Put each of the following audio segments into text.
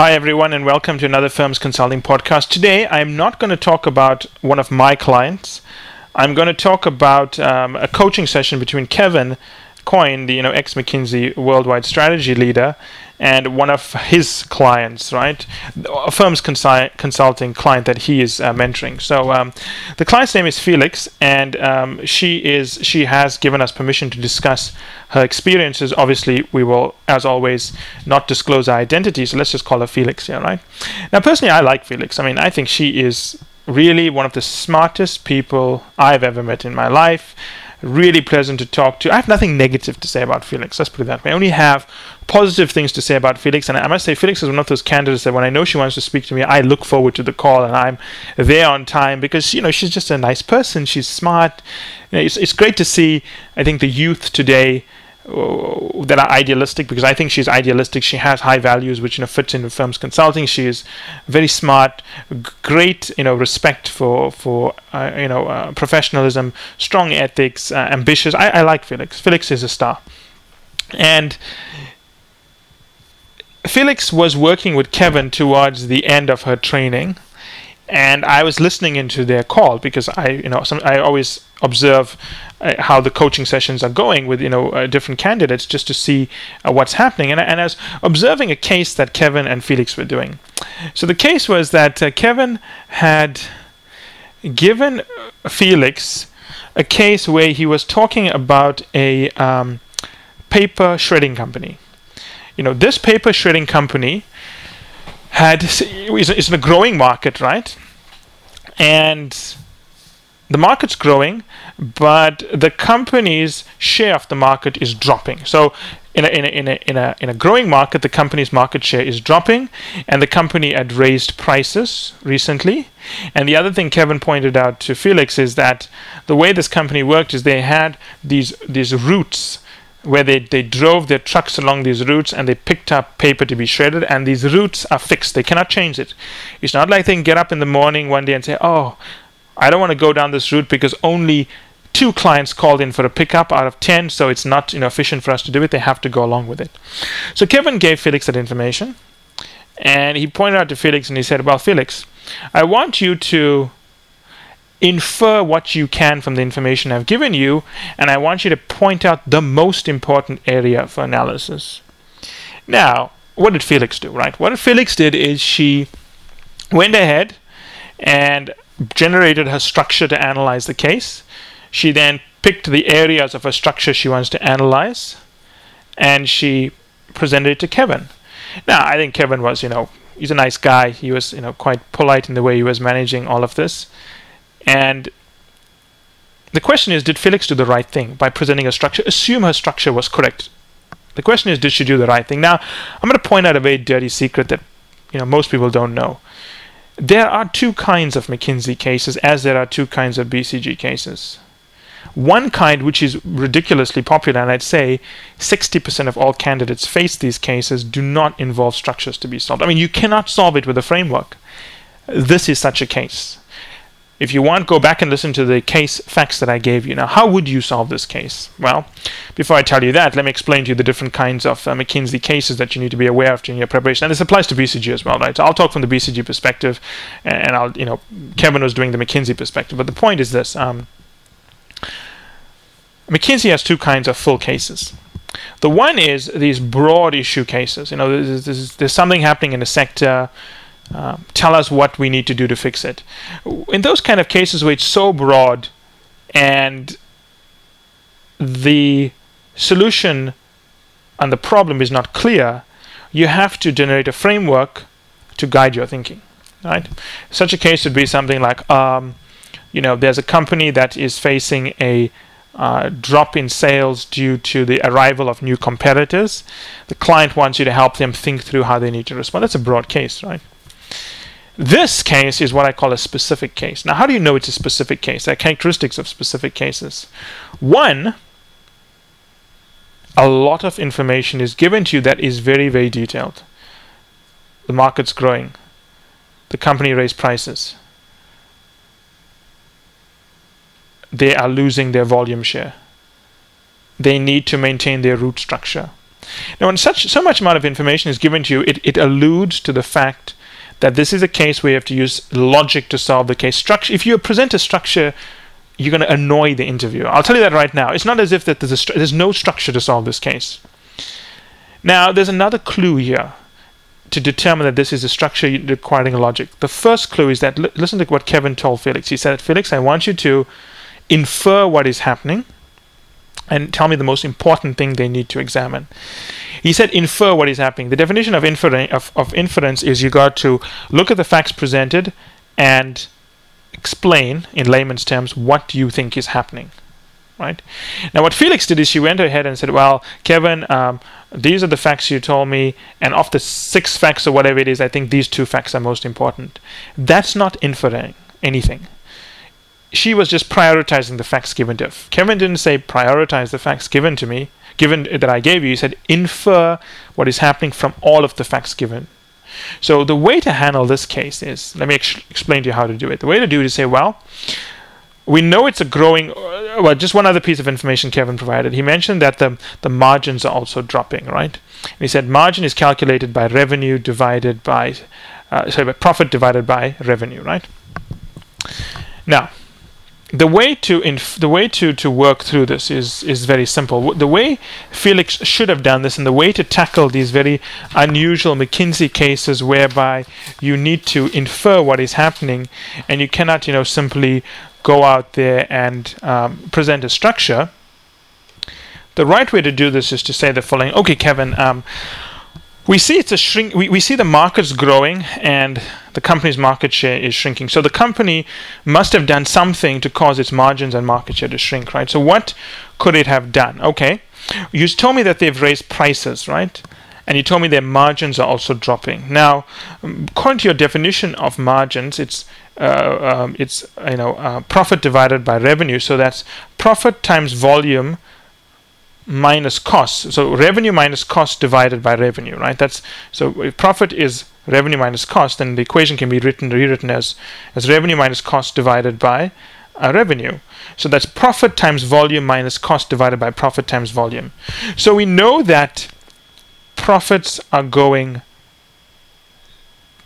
Hi, everyone, and welcome to another Firms Consulting podcast. Today, I'm not going to talk about one of my clients. I'm going to talk about um, a coaching session between Kevin Coyne, the you know ex McKinsey worldwide strategy leader, and one of his clients, right? A firm's consi- consulting client that he is uh, mentoring. So um, the client's name is Felix, and um, she is she has given us permission to discuss her experiences. Obviously, we will, as always, not disclose her identity. So let's just call her Felix here, right? Now, personally, I like Felix. I mean, I think she is really one of the smartest people I've ever met in my life really pleasant to talk to. I have nothing negative to say about Felix. Let's put it that way. I only have positive things to say about Felix. And I must say, Felix is one of those candidates that when I know she wants to speak to me, I look forward to the call and I'm there on time because, you know, she's just a nice person. She's smart. You know, it's, it's great to see, I think, the youth today that are idealistic because I think she's idealistic. She has high values, which you know fits into firms consulting. She is very smart, great you know respect for for uh, you know uh, professionalism, strong ethics, uh, ambitious. I, I like Felix. Felix is a star, and Felix was working with Kevin towards the end of her training and I was listening into their call because I, you know, some, I always observe uh, how the coaching sessions are going with, you know, uh, different candidates just to see uh, what's happening. And, and I was observing a case that Kevin and Felix were doing. So the case was that uh, Kevin had given Felix a case where he was talking about a um, paper shredding company. You know, this paper shredding company had is in a growing market, right? And the market's growing, but the company's share of the market is dropping. So in a, in a, in a, in a, in a growing market, the company's market share is dropping, and the company had raised prices recently. And the other thing Kevin pointed out to Felix is that the way this company worked is they had these these routes where they, they drove their trucks along these routes and they picked up paper to be shredded and these routes are fixed. They cannot change it. It's not like they can get up in the morning one day and say oh i don't want to go down this route because only two clients called in for a pickup out of 10 so it's not you know, efficient for us to do it. They have to go along with it. So kevin gave felix that information and he pointed out to felix and he said well felix i want you to infer what you can from the information I've given you, and I want you to point out the most important area for analysis. Now, what did Felix do, right? What Felix did is she went ahead and generated her structure to analyze the case. She then picked the areas of her structure she wants to analyze, and she presented it to Kevin. Now, I think Kevin was, you know, he's a nice guy. He was, you know, quite polite in the way he was managing all of this. And the question is, did Felix do the right thing by presenting a structure? Assume her structure was correct. The question is, did she do the right thing? Now, I'm going to point out a very dirty secret that you know most people don't know. There are two kinds of McKinsey cases, as there are two kinds of BCG cases. One kind, which is ridiculously popular, and I'd say 60% of all candidates face these cases, do not involve structures to be solved. I mean, you cannot solve it with a framework. This is such a case. If you want, go back and listen to the case facts that I gave you. Now, how would you solve this case? Well, before I tell you that, let me explain to you the different kinds of uh, McKinsey cases that you need to be aware of during your preparation. And this applies to BCG as well, right? So I'll talk from the BCG perspective, and I'll, you know, Kevin was doing the McKinsey perspective. But the point is this: um, McKinsey has two kinds of full cases. The one is these broad issue cases. You know, there's, there's, there's something happening in a sector uh, tell us what we need to do to fix it. In those kind of cases where it's so broad and the solution and the problem is not clear, you have to generate a framework to guide your thinking. Right? Such a case would be something like, um, you know, there's a company that is facing a uh, drop in sales due to the arrival of new competitors. The client wants you to help them think through how they need to respond. That's a broad case, right? This case is what I call a specific case. Now, how do you know it's a specific case? There are characteristics of specific cases. One, a lot of information is given to you that is very, very detailed. The market's growing. The company raised prices. They are losing their volume share. They need to maintain their route structure. Now, when such so much amount of information is given to you, it, it alludes to the fact that this is a case where you have to use logic to solve the case. Structure. If you present a structure, you're going to annoy the interviewer. I'll tell you that right now. It's not as if that there's, a, there's no structure to solve this case. Now, there's another clue here to determine that this is a structure requiring logic. The first clue is that listen to what Kevin told Felix. He said, Felix, I want you to infer what is happening and tell me the most important thing they need to examine. He said, infer what is happening. The definition of, infer- of, of inference is you got to look at the facts presented and explain, in layman's terms, what you think is happening right? Now, what Felix did is she went ahead and said, "Well, Kevin, um, these are the facts you told me, and of the six facts or whatever it is, I think these two facts are most important." That's not inferring anything. She was just prioritizing the facts given to her. Kevin didn't say prioritize the facts given to me, given that I gave you. He said infer what is happening from all of the facts given. So the way to handle this case is, let me ex- explain to you how to do it. The way to do it is say, well, we know it's a growing. Uh, well, just one other piece of information Kevin provided. He mentioned that the the margins are also dropping, right? And he said margin is calculated by revenue divided by, uh, sorry, by profit divided by revenue, right? Now, the way to inf- the way to, to work through this is is very simple. The way Felix should have done this, and the way to tackle these very unusual McKinsey cases, whereby you need to infer what is happening, and you cannot, you know, simply go out there and um, present a structure, the right way to do this is to say the following okay kevin um, we see it's a shrink we, we see the market's growing and the company's market share is shrinking. So the company must have done something to cause its margins and market share to shrink right? So what could it have done? Okay. You told me that they've raised prices right? And you told me their margins are also dropping. Now according to your definition of margins it's uh, um, it's you know uh, profit divided by revenue. So that's profit times volume minus cost. So revenue minus cost divided by revenue, right? That's so if profit is revenue minus cost, then the equation can be written rewritten as as revenue minus cost divided by uh, revenue. So that's profit times volume minus cost divided by profit times volume. So we know that profits are going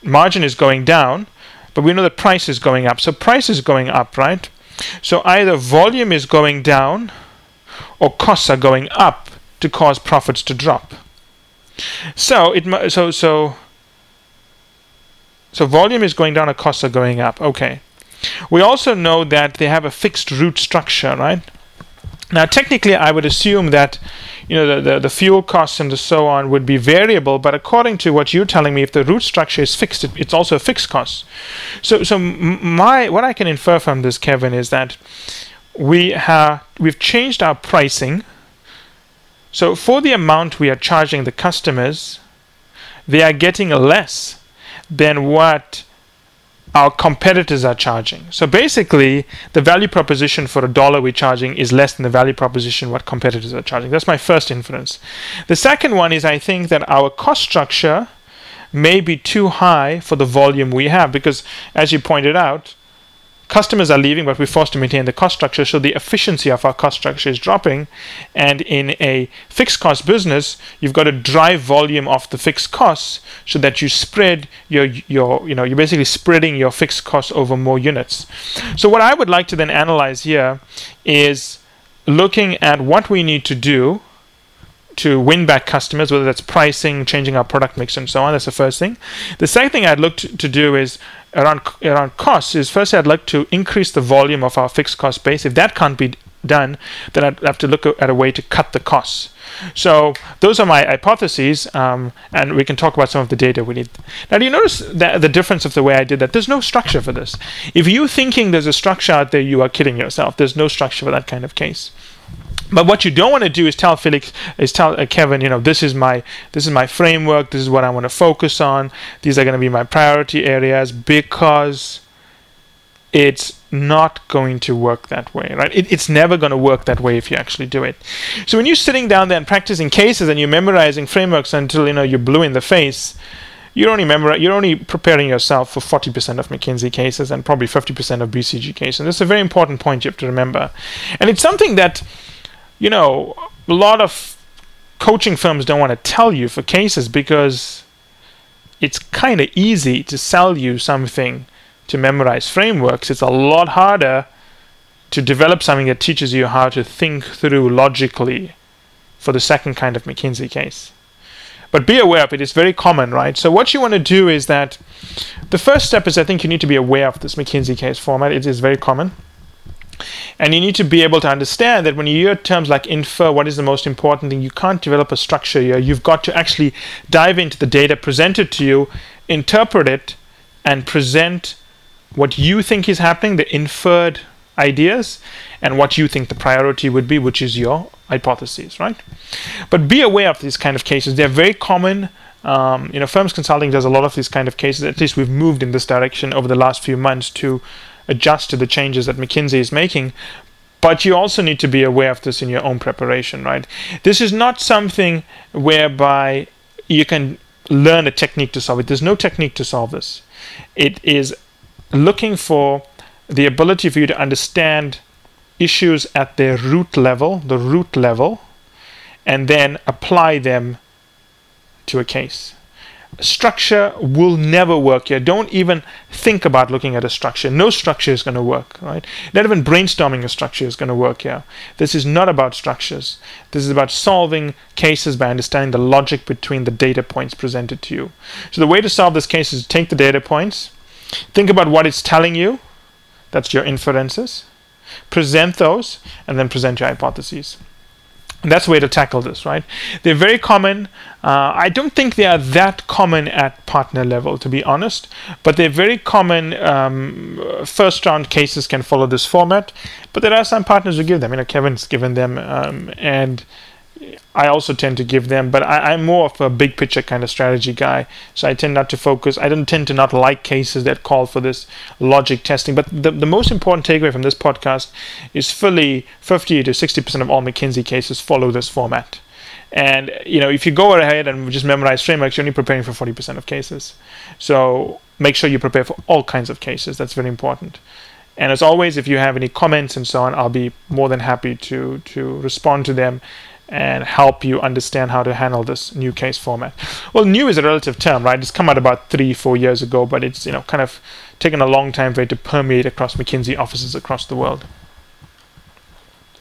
margin is going down but we know that price is going up. So price is going up, right? So either volume is going down or costs are going up to cause profits to drop. So it so so so volume is going down and costs are going up. Okay. We also know that they have a fixed route structure, right? Now, technically, I would assume that you know the, the, the, fuel costs and so on would be variable, but according to what you're telling me, if the route structure is fixed, it, it's also a fixed cost. So, so my what I can infer from this, Kevin, is that we have we've changed our pricing. So for the amount we are charging the customers, they are getting less than what our competitors are charging. So basically, the value proposition for a dollar we're charging is less than the value proposition what competitors are charging. That's my first inference. The second one is I think that our cost structure may be too high for the volume we have because, as you pointed out, customers are leaving, but we're forced to maintain the cost structure. So the efficiency of our cost structure is dropping. And in a fixed cost business, you've got to drive volume off the fixed costs so that you spread your your you know you're basically spreading your fixed costs over more units. So what I would like to then analyze here is looking at what we need to do to win back customers, whether that's pricing, changing our product mix, and so on. That's the first thing. The second thing I'd look to, to do is around around costs. Is first I'd like to increase the volume of our fixed cost base. If that can't be done, then I'd have to look at a way to cut the costs. So those are my hypotheses, um, and we can talk about some of the data we need. Now, do you notice the difference of the way I did that? There's no structure for this. If you're thinking there's a structure out there, you are kidding yourself. There's no structure for that kind of case. But what you don't want to do is tell Felix, is tell uh, Kevin, you know, this is my this is my framework. This is what I want to focus on. These are going to be my priority areas because it's not going to work that way, right? It, it's never going to work that way if you actually do it. So when you're sitting down there and practicing cases and you're memorizing frameworks until you know you're blue in the face, you're only memori- you're only preparing yourself for 40% of McKinsey cases and probably 50% of BCG cases. And that's a very important point you have to remember. And it's something that you know, a lot of coaching firms don't want to tell you for cases because it's kind of easy to sell you something to memorize frameworks. It's a lot harder to develop something that teaches you how to think through logically for the second kind of McKinsey case. But be aware of it, it's very common, right? So, what you want to do is that the first step is I think you need to be aware of this McKinsey case format. It is very common. And you need to be able to understand that when you hear terms like infer, what is the most important thing, you can't develop a structure here. You've got to actually dive into the data presented to you, interpret it, and present what you think is happening, the inferred ideas, and what you think the priority would be, which is your hypotheses, right? But be aware of these kind of cases. They're very common. Um, you know, firms consulting does a lot of these kind of cases. At least we've moved in this direction over the last few months to adjust to the changes that McKinsey is making. But you also need to be aware of this in your own preparation, right? This is not something whereby you can learn a technique to solve it. There's no technique to solve this. It is looking for the ability for you to understand issues at their root level, the root level, and then apply them to a case structure will never work here. Don't even think about looking at a structure. No structure is going to work, right? Not even brainstorming a structure is going to work here. This is not about structures. This is about solving cases by understanding the logic between the data points presented to you. So the way to solve this case is to take the data points, think about what it's telling you. That's your inferences. Present those, and then present your hypotheses. That's the way to tackle this, right? They're very common. Uh, I don't think they are that common at partner level, to be honest, but they're very common. Um, first round cases can follow this format, but there are some partners who give them. You know, Kevin's given them, um, and I also tend to give them, but I, am more of a big picture kind of strategy guy. So I tend not to focus. I don't tend to not like cases that call for this logic testing. But the, the most important takeaway from this podcast is fully 50 to 60% of all McKinsey cases follow this format. And you know, if you go ahead and just memorize frameworks, you're only preparing for 40% of cases. So make sure you prepare for all kinds of cases. That's very important. And as always, if you have any comments and so on, I'll be more than happy to to respond to them and help you understand how to handle this new case format. Well, new is a relative term, right? It's come out about three, four years ago, but it's you know kind of taken a long time for it to permeate across McKinsey offices across the world.